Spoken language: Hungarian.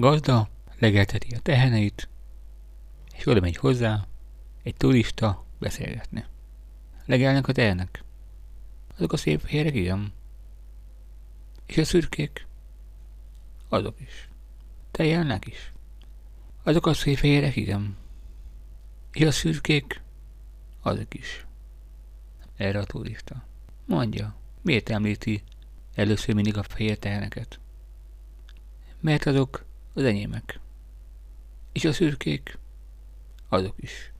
Gazda legelteti a teheneit, és oda megy hozzá egy turista beszélgetni. Legelnek a tehenek. Azok a szép fehérek, igen. És a szürkék? Azok is. Tejelnek is. Azok a szép fehérek, igen. És a szürkék? Azok is. Erre a turista. Mondja, miért említi először mindig a fehér teheneket? Mert azok az enyémek. És a szürkék? Azok is.